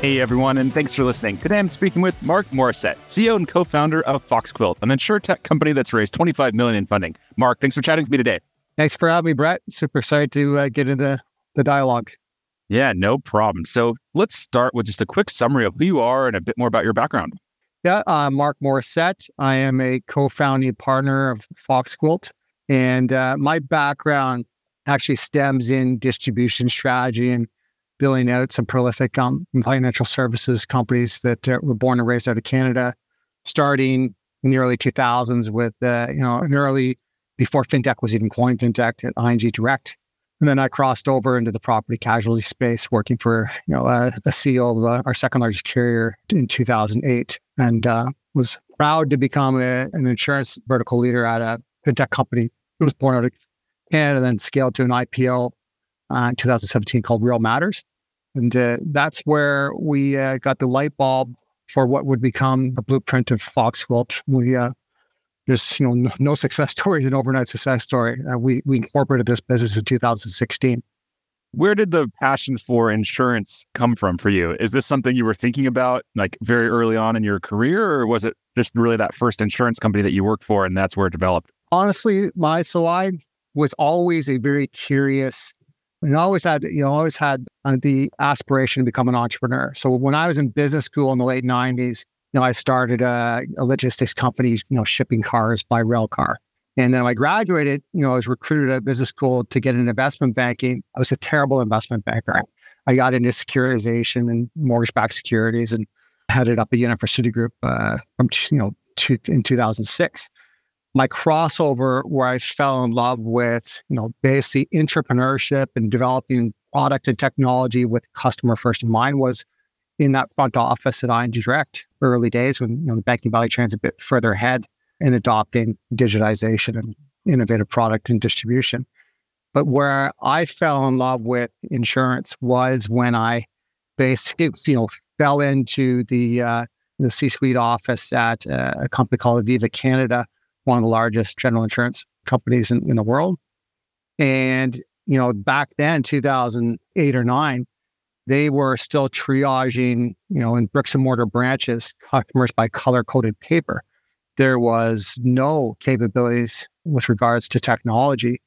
Hey everyone, and thanks for listening. Today I'm speaking with Mark Morissette, CEO and co-founder of FoxQuilt, an insure tech company that's raised 25 million in funding. Mark, thanks for chatting with me today. Thanks for having me, Brett. Super excited to uh, get into the dialogue. Yeah, no problem. So let's start with just a quick summary of who you are and a bit more about your background. Yeah, uh, Mark Morissette. I am a co-founding partner of FoxQuilt, and uh, my background actually stems in distribution strategy and building out some prolific um, financial services companies that uh, were born and raised out of Canada, starting in the early 2000s with, uh, you know, an early, before fintech was even coined fintech at ING Direct. And then I crossed over into the property casualty space, working for, you know, uh, a CEO of uh, our second largest carrier in 2008 and uh, was proud to become a, an insurance vertical leader at a fintech company. It was born out of Canada, and then scaled to an IPO uh, in 2017 called Real Matters. And uh, that's where we uh, got the light bulb for what would become the blueprint of Fox FoxQuilt. We uh, there's you know no, no, success story is an overnight success story. Uh, we we incorporated this business in 2016. Where did the passion for insurance come from for you? Is this something you were thinking about like very early on in your career, or was it just really that first insurance company that you worked for and that's where it developed? Honestly, my so I was always a very curious and I always had, you know, always had uh, the aspiration to become an entrepreneur. So when I was in business school in the late '90s, you know, I started a, a logistics company, you know, shipping cars by rail car. And then when I graduated, you know, I was recruited at business school to get into investment banking. I was a terrible investment banker. I got into securitization and mortgage-backed securities and headed up a unit for Citigroup uh, from you know in 2006 my crossover where I fell in love with, you know, basically entrepreneurship and developing product and technology with customer first in mind was in that front office at ING Direct early days when you know the banking value chain is a bit further ahead in adopting digitization and innovative product and distribution. But where I fell in love with insurance was when I basically, you know, fell into the uh, the C-suite office at uh, a company called Aviva Canada, one of the largest general insurance companies in, in the world. And, you know, back then, 2008 or nine, they were still triaging, you know, in bricks and mortar branches, customers by color coded paper. There was no capabilities with regards to technology.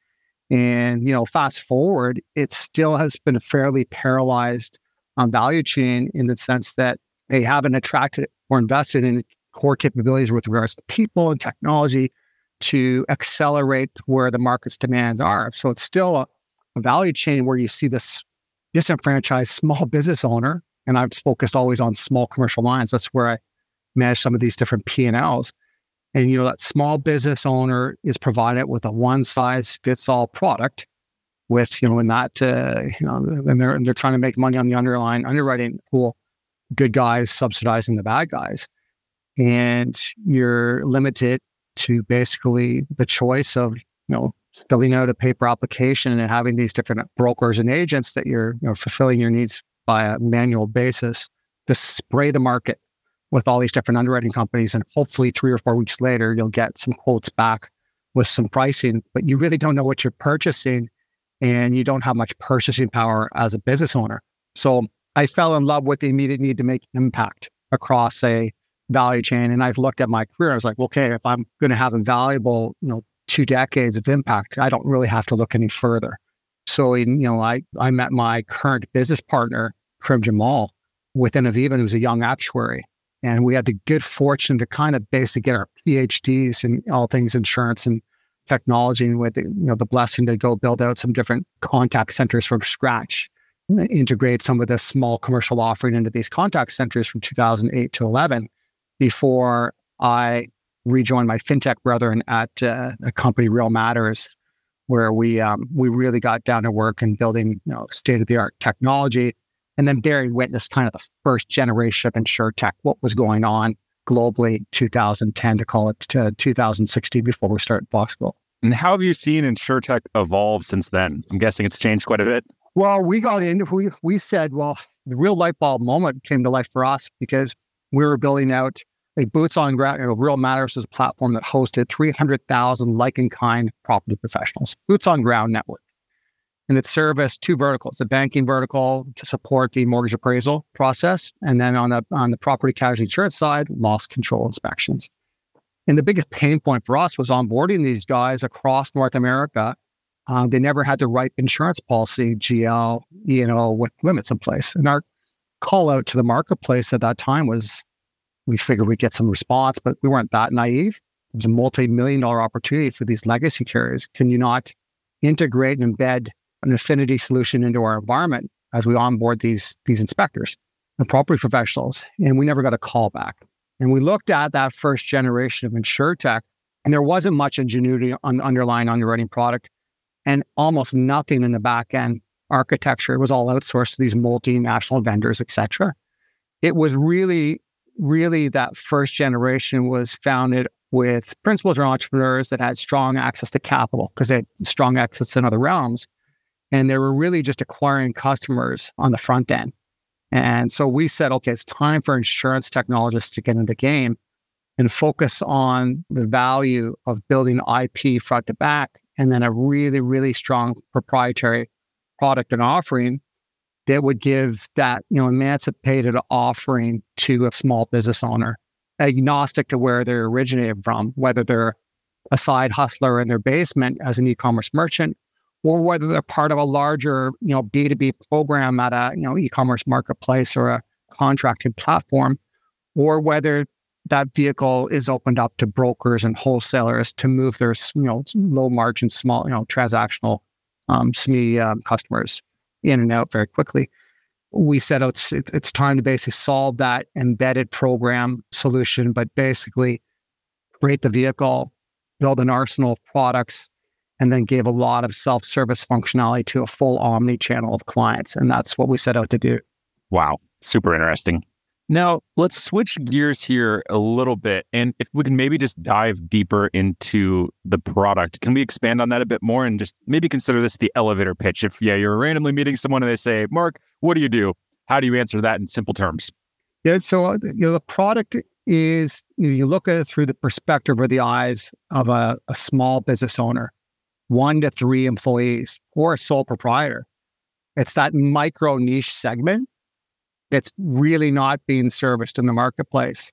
And, you know, fast forward, it still has been a fairly paralyzed um, value chain in the sense that they haven't attracted or invested in core capabilities with regards to people and technology to accelerate where the market's demands are. So it's still a, a value chain where you see this disenfranchised small business owner, and I've focused always on small commercial lines. That's where I manage some of these different P and. And you know that small business owner is provided with a one size fits all product, with you know, in that uh, you know, and they're and they're trying to make money on the underlying underwriting pool, good guys subsidizing the bad guys and you're limited to basically the choice of you know filling out a paper application and having these different brokers and agents that you're you know fulfilling your needs by a manual basis to spray the market with all these different underwriting companies. And hopefully three or four weeks later you'll get some quotes back with some pricing. But you really don't know what you're purchasing and you don't have much purchasing power as a business owner. So i fell in love with the immediate need to make impact across a value chain. And I've looked at my career. I was like, okay, if I'm going to have a valuable, you know, two decades of impact, I don't really have to look any further. So, you know, I, I met my current business partner, Karim Jamal, within Aviva, who's a young actuary. And we had the good fortune to kind of basically get our PhDs in all things insurance and technology and with, you know, the blessing to go build out some different contact centers from scratch, integrate some of the small commercial offering into these contact centers from 2008 to 11 before I rejoined my fintech brethren at uh, a company, Real Matters, where we um, we really got down to work and building you know, state of the art technology And then Barry witnessed kind of the first generation of insurtech, what was going on globally 2010 to call it to 2016 before we started Foxquilt. And how have you seen insurtech evolve since then? I'm guessing it's changed quite a bit. Well, we got in, we, we said, well, the real light bulb moment came to life for us because we were building out a boots on ground, you know, Real Matters is a platform that hosted 300,000 like and kind property professionals, boots on ground network. And it serviced two verticals, the banking vertical to support the mortgage appraisal process. And then on the, on the property casualty insurance side, loss control inspections. And the biggest pain point for us was onboarding these guys across North America. Uh, they never had the right insurance policy, GL, you know, with limits in place. And our call out to the marketplace at that time was we figured we'd get some response, but we weren't that naive. It was a multi-million dollar opportunity for these legacy carriers. Can you not integrate and embed an affinity solution into our environment as we onboard these, these inspectors and property professionals? And we never got a call back. And we looked at that first generation of InsureTech, and there wasn't much ingenuity on the underlying underwriting product and almost nothing in the back end architecture. It was all outsourced to these multinational vendors, et cetera. It was really, really that first generation was founded with principals or entrepreneurs that had strong access to capital because they had strong access in other realms. And they were really just acquiring customers on the front end. And so we said, okay, it's time for insurance technologists to get in the game and focus on the value of building IP front to back and then a really, really strong proprietary product and offering that would give that, you know, emancipated offering to a small business owner, agnostic to where they're originated from, whether they're a side hustler in their basement as an e-commerce merchant or whether they're part of a larger, you know, B2B program at a, you know, e-commerce marketplace or a contracted platform, or whether that vehicle is opened up to brokers and wholesalers to move their, you know, low margin, small, you know, transactional um, SME um, customers in and out very quickly. We said oh, it's it's time to basically solve that embedded program solution, but basically create the vehicle, build an arsenal of products and then gave a lot of self service functionality to a full omni channel of clients. And that's what we set out to do. Wow. Super interesting. Now, let's switch gears here a little bit. And if we can maybe just dive deeper into the product, can we expand on that a bit more and just maybe consider this the elevator pitch? If, yeah, you're randomly meeting someone and they say, Mark, what do you do? How do you answer that in simple terms? Yeah. So, uh, you know, the product is, you, know, you look at it through the perspective or the eyes of a, a small business owner one to three employees or a sole proprietor. It's that micro niche segment that's really not being serviced in the marketplace.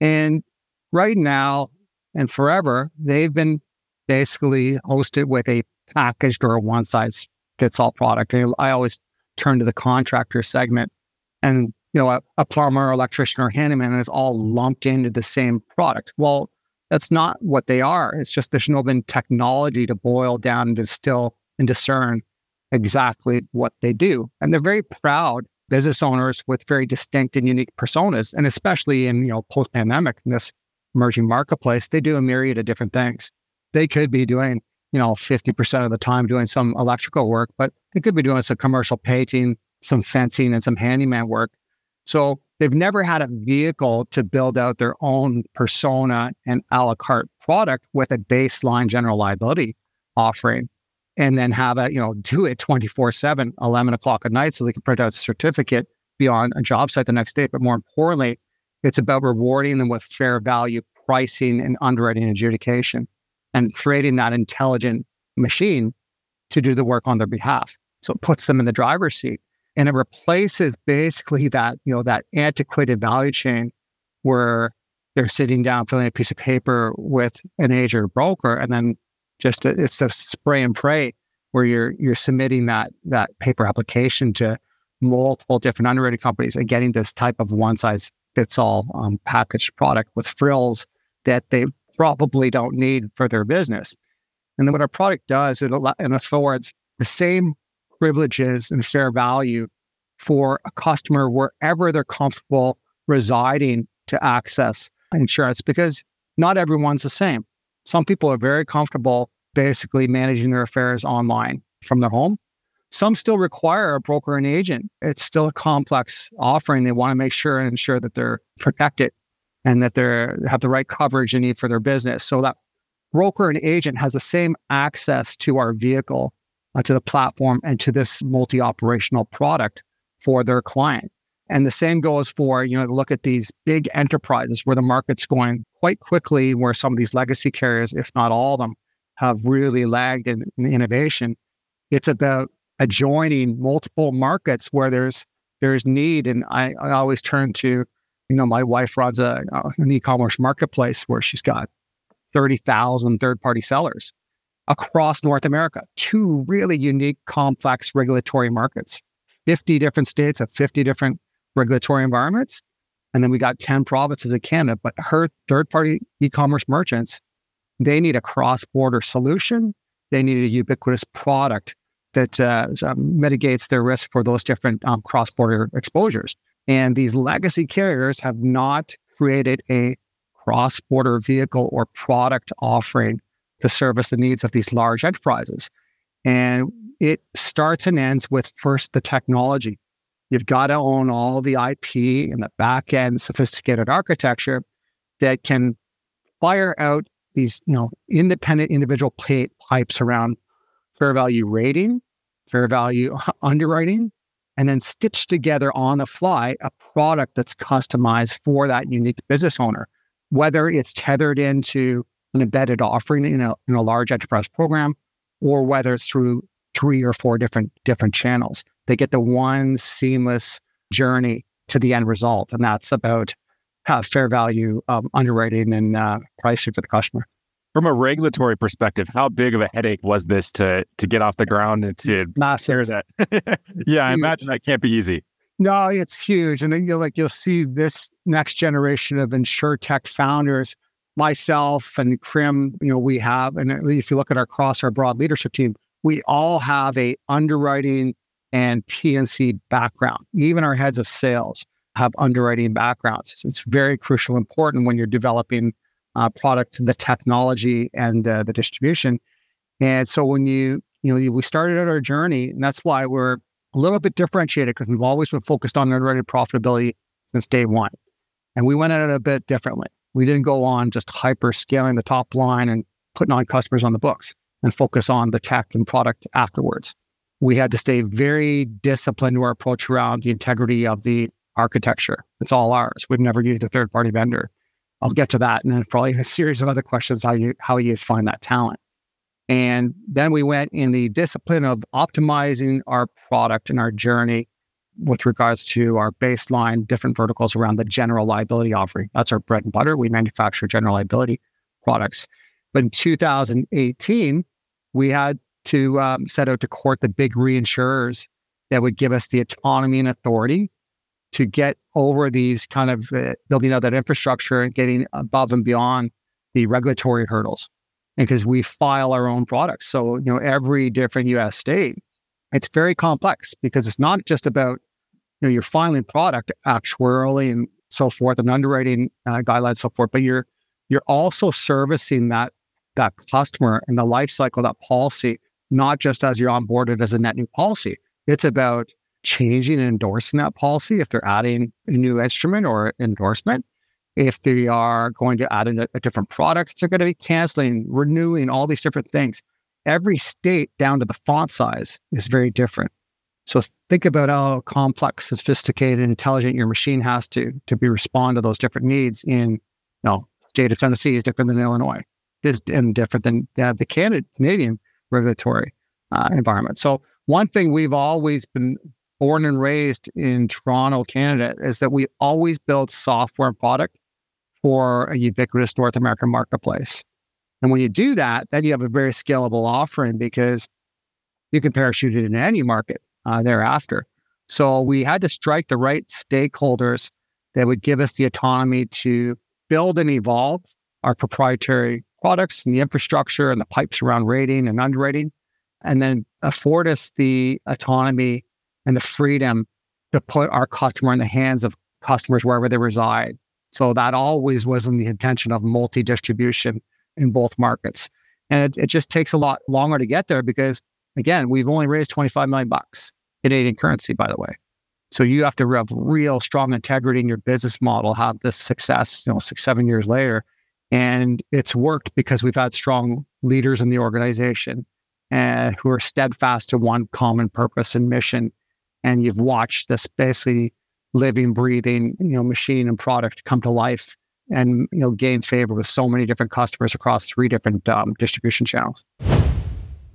And right now and forever, they've been basically hosted with a packaged or a one size fits all product. And I always turn to the contractor segment and you know, a, a plumber, electrician, or handyman is all lumped into the same product. Well, that's not what they are. It's just there's no been technology to boil down and distill and discern exactly what they do. And they're very proud business owners with very distinct and unique personas. And especially in, you know, post-pandemic in this emerging marketplace, they do a myriad of different things. They could be doing, you know, 50% of the time doing some electrical work, but they could be doing some commercial painting, some fencing, and some handyman work. So they've never had a vehicle to build out their own persona and a la carte product with a baseline general liability offering and then have it, you know, do it 24 7, 11 o'clock at night so they can print out a certificate, be on a job site the next day. But more importantly, it's about rewarding them with fair value pricing and underwriting adjudication and creating that intelligent machine to do the work on their behalf. So it puts them in the driver's seat and it replaces basically that you know that antiquated value chain where they're sitting down filling a piece of paper with an agent or broker and then just a, it's a spray and pray where you're you're submitting that that paper application to multiple different underwriting companies and getting this type of one size fits all um, packaged product with frills that they probably don't need for their business. And then what our product does, it, it affords the same privileges and fair value for a customer wherever they're comfortable residing to access insurance because not everyone's the same. Some people are very comfortable basically managing their affairs online from their home. Some still require a broker and agent. It's still a complex offering. They want to make sure and ensure that they're protected and that they have the right coverage they need for their business. So that broker and agent has the same access to our vehicle, uh, to the platform, and to this multi operational product for their client. And the same goes for, you know, look at these big enterprises where the market's going quite quickly, where some of these legacy carriers, if not all of them, have really lagged in, in innovation. It's about adjoining multiple markets where there's there's need. And I, I always turn to, you know, my wife runs a, an e-commerce marketplace where she's got 30,000 third-party sellers across North America, two really unique, complex regulatory markets, 50 different states have 50 different regulatory environments. And then we got 10 provinces in Canada, but her third-party e-commerce merchants, they need a cross-border solution. They need a ubiquitous product that uh, um, mitigates their risk for those different um, cross border exposures. And these legacy carriers have not created a cross border vehicle or product offering to service the needs of these large enterprises. And it starts and ends with first the technology. You've got to own all the IP and the back end sophisticated architecture that can fire out these, you know, independent individual pipes around fair value rating, fair value underwriting, and then stitch together on the fly a product that's customized for that unique business owner, whether it's tethered into an embedded offering in a, in a large enterprise program or whether it's through three or four different different channels. They get the one seamless journey to the end result, and that's about uh, fair value um, underwriting and uh, pricing for the customer from a regulatory perspective, how big of a headache was this to to get off the ground and to massive that? yeah, I imagine that can't be easy. No, it's huge, and then you'll like you'll see this next generation of insure tech founders, myself and Karim. You know, we have, and if you look at our cross our broad leadership team, we all have a underwriting and P&C background. Even our heads of sales have underwriting backgrounds. It's very crucial, important when you're developing uh, product, the technology, and uh, the distribution. And so when you, you know, we started out our journey, and that's why we're a little bit differentiated because we've always been focused on underwriting profitability since day one. And we went at it a bit differently. We didn't go on just hyper scaling the top line and putting on customers on the books and focus on the tech and product afterwards. We had to stay very disciplined to our approach around the integrity of the architecture. It's all ours. We've never used a third party vendor. I'll get to that, and then probably a series of other questions how you how you find that talent. And then we went in the discipline of optimizing our product and our journey with regards to our baseline different verticals around the general liability offering. That's our bread and butter. We manufacture general liability products. But in 2018, we had to um, set out to court the big reinsurers that would give us the autonomy and authority to get over these kind of uh, building out that infrastructure and getting above and beyond the regulatory hurdles because we file our own products. So, you know, every different US state, it's very complex because it's not just about, you know, you're filing product actuarially and so forth and underwriting uh, guidelines, so forth, but you're, you're also servicing that, that customer and the life cycle, that policy, not just as you're onboarded as a net new policy. It's about changing and endorsing that policy, if they're adding a new instrument or endorsement, if they are going to add a, a different product, they're going to be canceling, renewing, all these different things. Every state down to the font size is very different. So think about how complex, sophisticated, and intelligent your machine has to to be respond to those different needs. In you know, state of Tennessee is different than Illinois, is and different than uh, the Canada, Canadian regulatory uh, environment. So one thing we've always been born and raised in Toronto, Canada, is that we always build software and product for a ubiquitous North American marketplace. And when you do that, then you have a very scalable offering because you can parachute it into any market uh, thereafter. So we had to strike the right stakeholders that would give us the autonomy to build and evolve our proprietary products and the infrastructure and the pipes around rating and underwriting, and then afford us the autonomy and the freedom to put our customer in the hands of customers wherever they reside. So that always was in the intention of multi distribution in both markets. And it, it just takes a lot longer to get there because again, we've only raised 25 million bucks in Canadian currency, by the way. So you have to have real strong integrity in your business model, have this success, you know, six, seven years later. And it's worked because we've had strong leaders in the organization uh, who are steadfast to one common purpose and mission. And you've watched this basically living, breathing, you know, machine and product come to life and you know gain favor with so many different customers across three different um, distribution channels.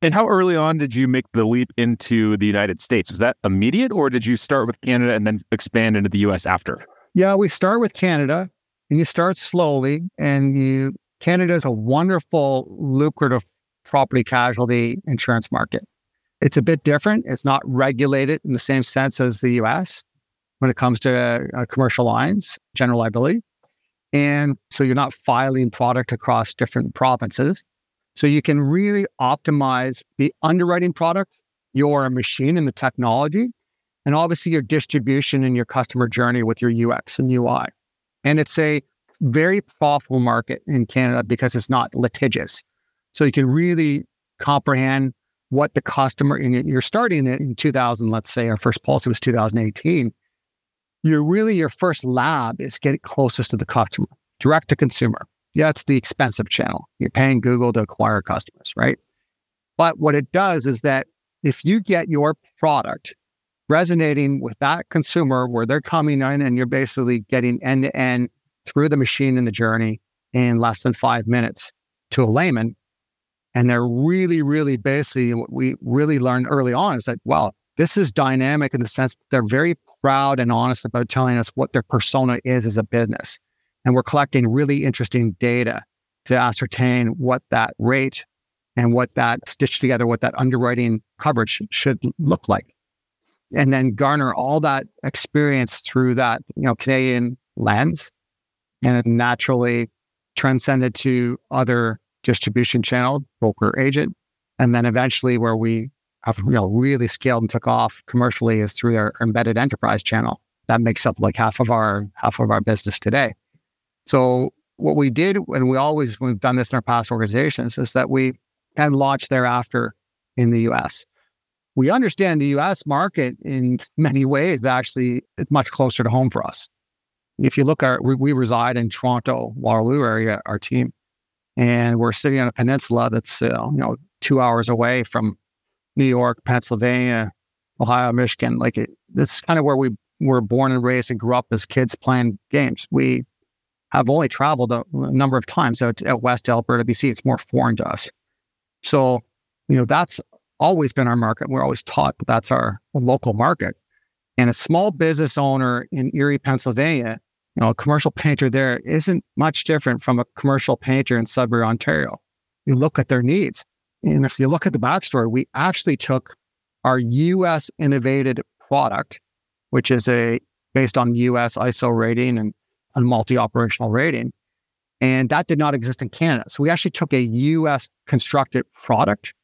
And how early on did you make the leap into the United States? Was that immediate or did you start with Canada and then expand into the US after? Yeah, we start with Canada and you start slowly and you Canada is a wonderful lucrative property casualty insurance market. It's a bit different. It's not regulated in the same sense as the US when it comes to uh, commercial lines, general liability. And so you're not filing product across different provinces. So you can really optimize the underwriting product, your machine and the technology, and obviously your distribution and your customer journey with your UX and UI. And it's a very profitable market in Canada because it's not litigious. So you can really comprehend what the customer, and you're starting it in 2000, let's say our first policy was 2018. You're really, your first lab is getting closest to the customer, direct to consumer. Yeah, it's the expensive channel. You're paying Google to acquire customers, right? But what it does is that if you get your product resonating with that consumer where they're coming in and you're basically getting end to end through the machine in the journey in less than five minutes to a layman, and they're really, really basically what we really learned early on is that, well, this is dynamic in the sense they're very proud and honest about telling us what their persona is as a business. And we're collecting really interesting data to ascertain what that rate and what that stitched together, what that underwriting coverage should look like. And then garner all that experience through that, you know, Canadian lens and naturally transcend it to other distribution channel, broker agent. And then eventually where we have, you know, really scaled and took off commercially is through our embedded enterprise channel. That makes up like half of our half of our business today. So what we did, and we always we've done this in our past organizations, is that we can launch thereafter in the US. We understand the US market in many ways actually it's much closer to home for us. If you look at we, we reside in Toronto, Waterloo area, our team, and we're sitting on a peninsula that's uh, you know two hours away from New York, Pennsylvania, Ohio, Michigan. Like it, that's kind of where we were born and raised and grew up as kids playing games. We have only traveled a, a number of times out, out west Alberta, BC. It's more foreign to us. So, you know, that's always been our market. We're always taught that that's our local market. And a small business owner in Erie, Pennsylvania, you know, a commercial painter there isn't much different from a commercial painter in Sudbury, Ontario. You look at their needs. And if you look at the backstory, we actually took our US innovated product, which is a based on US ISO rating and multi-operational rating. And that did not exist in Canada. So we actually took a US constructed product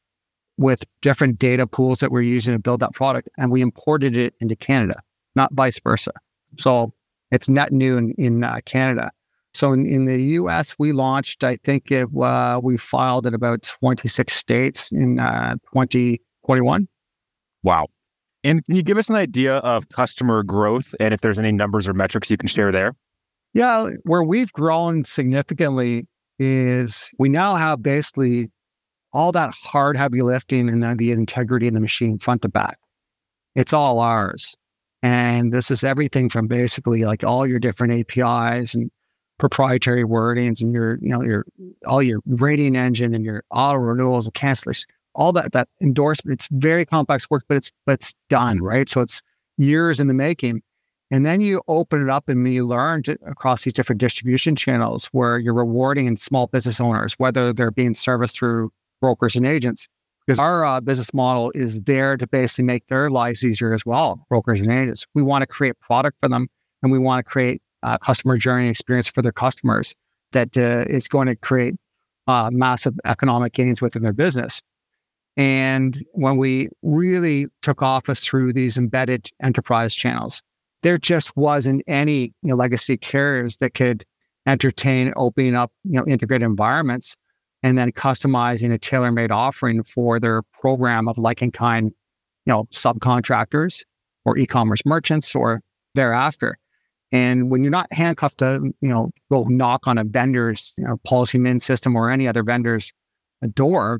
with different data pools that we're using to build that product and we imported it into Canada, not vice versa. So it's net new in, in uh, Canada. So in, in, the US, we launched, I think it, uh, we filed in about 26 states in uh, 2021. Wow. And can you give us an idea of customer growth and if there's any numbers or metrics you can share there? Yeah, where we've grown significantly is we now have basically all that hard, heavy lifting and the integrity in the machine front to back. It's all ours. And this is everything from basically like all your different APIs and proprietary wordings and your, you know, your all your rating engine and your auto renewals and cancellation, all that that endorsement. It's very complex work, but it's but it's done, mm-hmm. right? So it's years in the making. And then you open it up and you learn across these different distribution channels where you're rewarding small business owners, whether they're being serviced through brokers and agents. Because our uh, business model is there to basically make their lives easier as well, brokers and agents. We want to create product for them and we want to create a customer journey experience for their customers that uh, is going to create uh, massive economic gains within their business. And when we really took office through these embedded enterprise channels, there just wasn't any you know, legacy carriers that could entertain opening up you know integrated environments and then customizing a tailor-made offering for their program of like in kind you know subcontractors or e-commerce merchants or thereafter. And when you're not handcuffed to you know go knock on a vendor's you know, policy admin system or any other vendor's door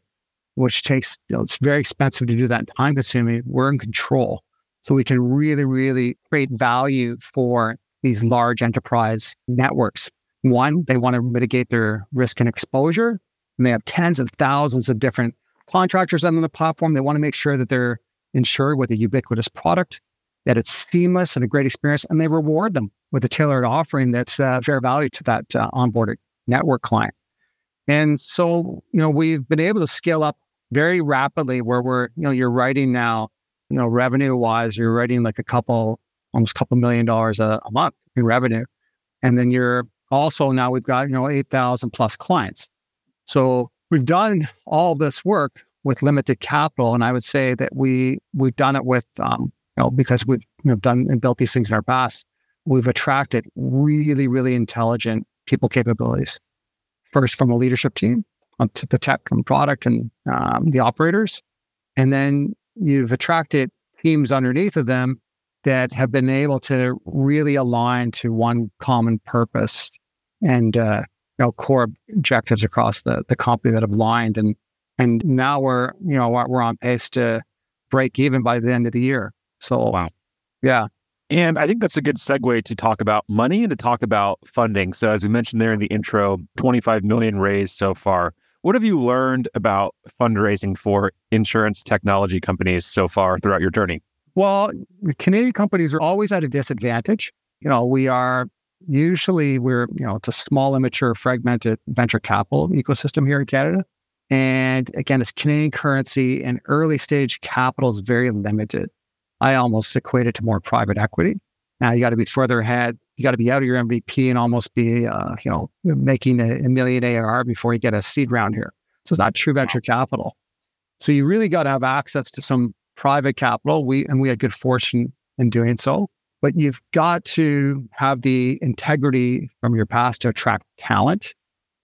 which takes you know, it's very expensive to do that time consuming we're in control so we can really, really create value for these large enterprise networks. One, they want to mitigate their risk and exposure. And they have tens of thousands of different contractors on the platform. They want to make sure that they're insured with a ubiquitous product, that it's seamless and a great experience, and they reward them with a tailored offering that's uh, fair value to that uh, onboarded network client. And so, you know, we've been able to scale up very rapidly where we're, you know, you're writing now you know, revenue wise, you're writing like a couple, almost a couple million dollars a, a month in revenue. And then you're also now we've got, you know, 8,000 plus clients. So we've done all this work with limited capital. And I would say that we, we've done it with, um, you know, because we've you know, done and built these things in our past, we've attracted really, really intelligent people capabilities. First from a leadership team to the tech and product and um, the operators. And then you've attracted teams underneath of them that have been able to really align to one common purpose and uh, you know core objectives across the the company that have aligned and and now we're you know we're on pace to break even by the end of the year. So wow, yeah. And I think that's a good segue to talk about money and to talk about funding. So as we mentioned there in the intro, 25 million raised so far. What have you learned about fundraising for insurance technology companies so far throughout your journey? Well, Canadian companies are always at a disadvantage. You know, we are usually we're, you know, it's a small, immature, fragmented venture capital ecosystem here in Canada. And again, it's Canadian currency and early stage capital is very limited. I almost equate it to more private equity. Now you got to be further ahead you got to be out of your MVP and almost be, uh, you know, making a, a million ARR before you get a seed round here. So it's not true venture capital. So you really got to have access to some private capital. We and we had good fortune in doing so. But you've got to have the integrity from your past to attract talent.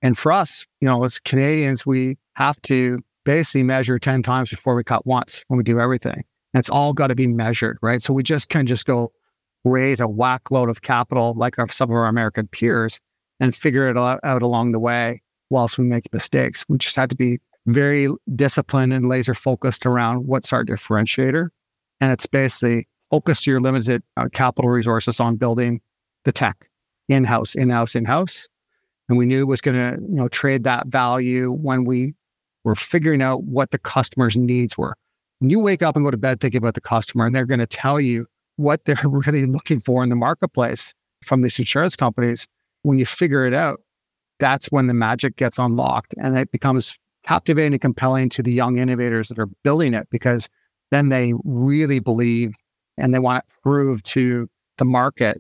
And for us, you know, as Canadians, we have to basically measure 10 times before we cut once when we do everything. And it's all got to be measured, right? So we just can just go, raise a whack load of capital like our, some of our American peers and figure it out, out along the way whilst we make mistakes. We just had to be very disciplined and laser focused around what's our differentiator. And it's basically focus your limited uh, capital resources on building the tech in house, in house, in house. And we knew it was going to, you know, trade that value when we were figuring out what the customer's needs were. When you wake up and go to bed thinking about the customer, and they're going to tell you what they're really looking for in the marketplace from these insurance companies, when you figure it out, that's when the magic gets unlocked and it becomes captivating and compelling to the young innovators that are building it because then they really believe and they want to prove to the market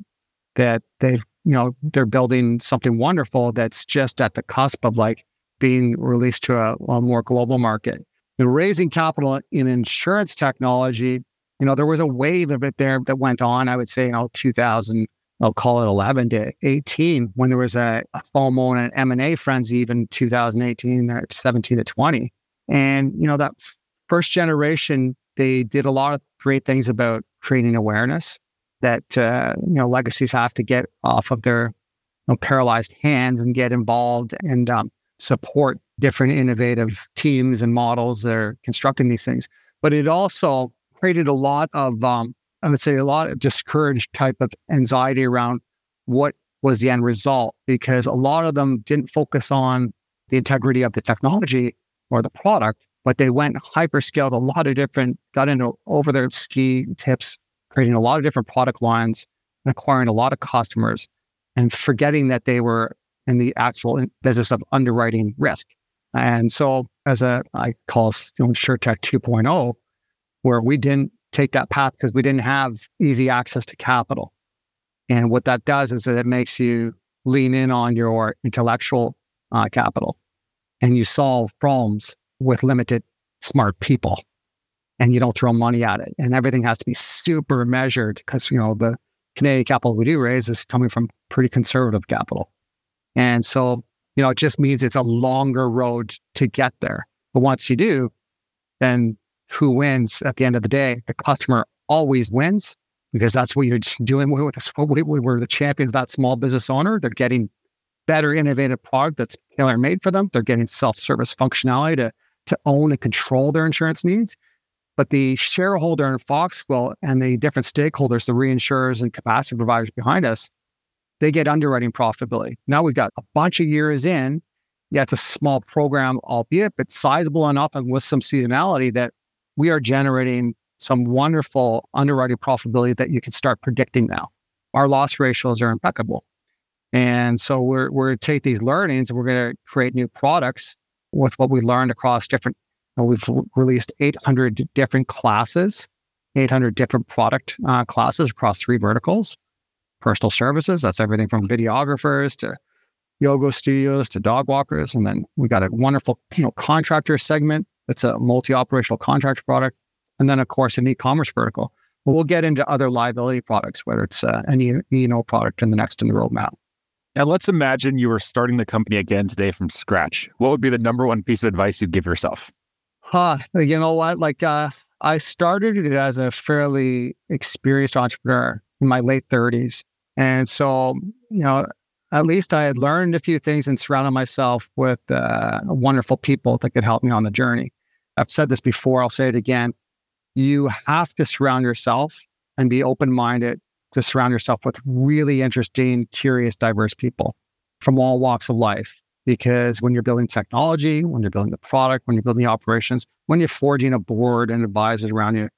that they've, you know, they're building something wonderful that's just at the cusp of like being released to a, a more global market. And raising capital in insurance technology you know, there was a wave of it there that went on, I would say, you know, 2000, I'll call it 11 to 18, when there was a, a FOMO and an M&A frenzy, even 2018 or 17 to 20. And, you know, that first generation, they did a lot of great things about creating awareness that, uh, you know, legacies have to get off of their you know, paralyzed hands and get involved and um, support different innovative teams and models that are constructing these things. But it also created a lot of, um, I would say, a lot of discouraged type of anxiety around what was the end result because a lot of them didn't focus on the integrity of the technology or the product, but they went hyperscaled a lot of different, got into over their ski tips, creating a lot of different product lines and acquiring a lot of customers and forgetting that they were in the actual business of underwriting risk. And so, as a I call you know, SureTech 2.0, where we didn't take that path because we didn't have easy access to capital. And what that does is that it makes you lean in on your intellectual uh, capital and you solve problems with limited smart people and you don't throw money at it. And everything has to be super measured because, you know, the Canadian capital we do raise is coming from pretty conservative capital. And so, you know, it just means it's a longer road to get there. But once you do, then who wins at the end of the day? The customer always wins because that's what you're doing with us. We're the champion of that small business owner. They're getting better, innovative product that's tailor made for them. They're getting self service functionality to, to own and control their insurance needs. But the shareholder in Foxquilt and the different stakeholders, the reinsurers and capacity providers behind us, they get underwriting profitability. Now we've got a bunch of years in. Yeah, it's a small program, albeit, but sizable enough and with some seasonality that we are generating some wonderful underwriting profitability that you can start predicting now. Our loss ratios are impeccable. And so we're, we're going to take these learnings and we're going to create new products with what we learned across different, you know, we've released 800 different classes, 800 different product uh, classes across three verticals. Personal services, that's everything from videographers to yoga studios to dog walkers. And then we got a wonderful, you know, contractor segment. It's a multi-operational contract product and then of course an e-commerce vertical. But we'll get into other liability products, whether it's uh, an E&O product in the next in the roadmap. Now, let's imagine you were starting the company again today from scratch. What would be the number one piece of advice you'd give yourself? Huh. You know what? Like, uh, I started it as a fairly experienced entrepreneur in my late 30s. And so, you know, at least I had learned a few things and surrounded myself with uh, wonderful people that could help me on the journey. I've said this before, I'll say it again you have to surround yourself and be open minded to surround yourself with really interesting, curious, diverse people from all walks of life. Because when you're building technology, when you're building the product, when you're building the operations, when you're forging a board and advisors around you,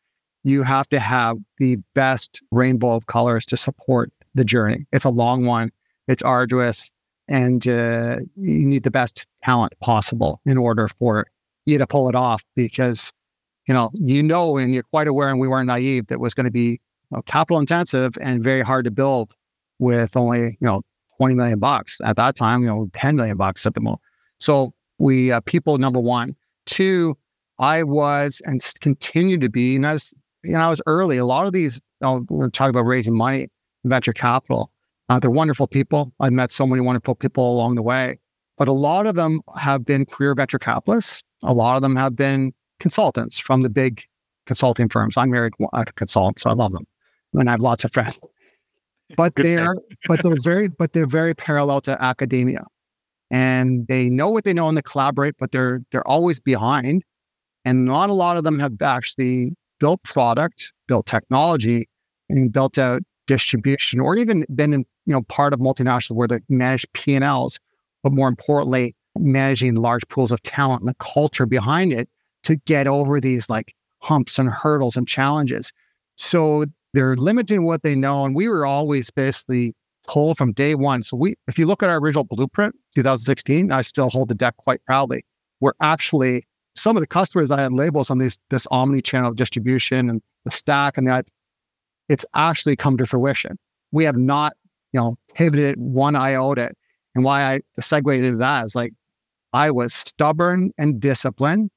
you have to have the best rainbow of colors to support the journey. It's a long one, it's arduous, and uh, you need the best talent possible in order for you to pull it off because you know, you know, and you're quite aware, and we weren't naive that was going to be you know, capital intensive and very hard to build with only you know 20 million bucks at that time. You know, 10 million bucks at the moment. So we uh, people number one, two. I was and continue to be, and I was, you know, I was early. A lot of these, you know, we're talking about raising money, venture capital. Uh, they're wonderful people. I've met so many wonderful people along the way, but a lot of them have been career venture capitalists. A lot of them have been consultants from the big consulting firms. I'm married to a consultant, so I love them, and I have lots of friends. But they're but they're very but they're very parallel to academia, and they know what they know and they collaborate, but they're they're always behind, and not a lot of them have actually built product, built technology, and built out distribution, or even been in you know part of multinational where they manage P and Ls, but more importantly, managing large pools of talent and the culture behind it to get over these like humps and hurdles and challenges. So they're limiting what they know. And we were always basically told from day one. So we, if you look at our original blueprint, 2016, I still hold the deck quite proudly. We're actually some of the customers I had labels on these this omni-channel distribution and the stack and that it's actually come to fruition. We have not, you know, pivoted one iota. And why I segued into that is like I was stubborn and disciplined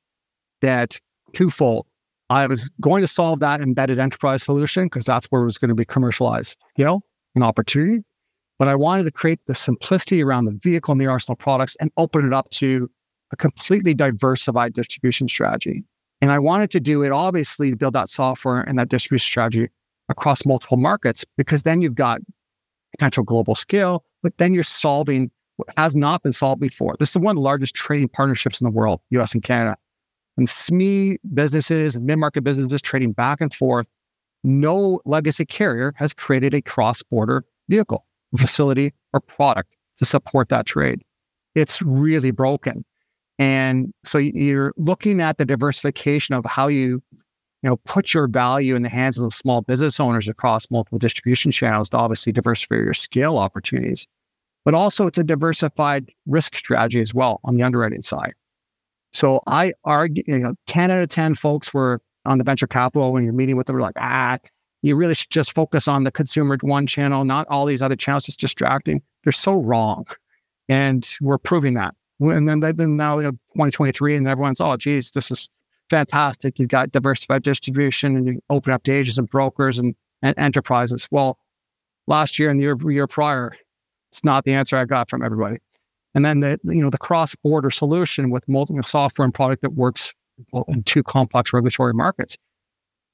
that twofold. I was going to solve that embedded enterprise solution because that's where it was going to be commercialized scale and opportunity. But I wanted to create the simplicity around the vehicle and the arsenal products and open it up to a completely diversified distribution strategy. And I wanted to do it obviously to build that software and that distribution strategy across multiple markets because then you've got potential global scale, but then you're solving what has not been solved before. This is one of the largest trading partnerships in the world, US and Canada and SME businesses and mid-market businesses trading back and forth, no legacy carrier has created a cross-border vehicle, facility, or product to support that trade. It's really broken. And so you're looking at the diversification of how you, you know, put your value in the hands of the small business owners across multiple distribution channels to obviously diversify your scale opportunities. But also it's a diversified risk strategy as well on the underwriting side. So I argue, you know, 10 out of 10 folks were on the venture capital when you're meeting with them, were like, ah, You really should just focus on the consumer one channel, not all these other channels, just distracting. They're so wrong. And we're proving that. And then, then now, you know, 2023, and everyone's, oh, geez, this is fantastic. You've got diversified distribution and you open up to agents and brokers and, and enterprises. Well, last year and the year, year prior, it's not the answer I got from everybody. And then the you know the cross-border solution with multiple software and product that works in two complex regulatory markets.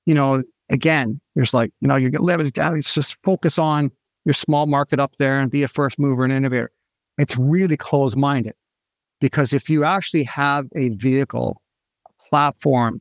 You know, again, there's like you know you get limited. It's just focus on your small market up there and be a first mover and innovator. It's really closed-minded because if you actually have a vehicle, platform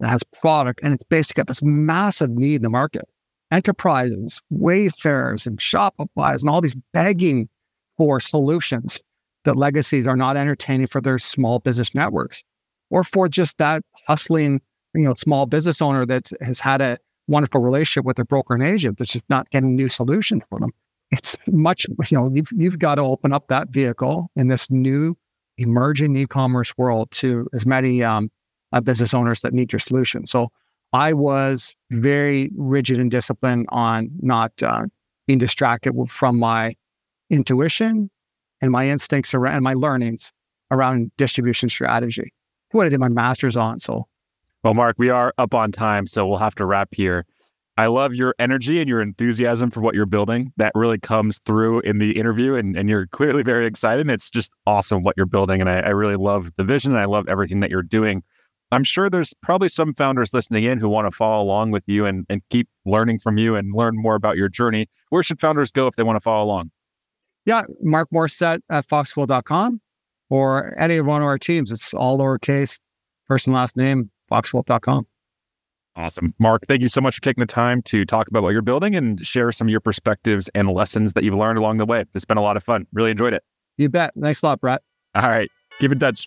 that has product and it's basically got this massive need in the market, enterprises, Wayfairs, and Shopify's, and all these begging for solutions that legacies are not entertaining for their small business networks or for just that hustling, you know, small business owner that has had a wonderful relationship with their broker and agent that's just not getting new solutions for them. It's much, you know, you've, you've got to open up that vehicle in this new emerging e-commerce world to as many um, uh, business owners that need your solution. So I was very rigid and disciplined on not uh, being distracted from my intuition and my instincts around and my learnings around distribution strategy. What I did my master's on. So, well, Mark, we are up on time, so we'll have to wrap here. I love your energy and your enthusiasm for what you're building. That really comes through in the interview, and, and you're clearly very excited. It's just awesome what you're building. And I, I really love the vision and I love everything that you're doing. I'm sure there's probably some founders listening in who want to follow along with you and, and keep learning from you and learn more about your journey. Where should founders go if they want to follow along? Yeah, Mark Morissette at foxquilt.com or any of one of our teams. It's all lowercase, first and last name, foxquilt.com. Awesome. Mark, thank you so much for taking the time to talk about what you're building and share some of your perspectives and lessons that you've learned along the way. It's been a lot of fun. Really enjoyed it. You bet. Thanks a lot, Brett. All right. Keep in touch.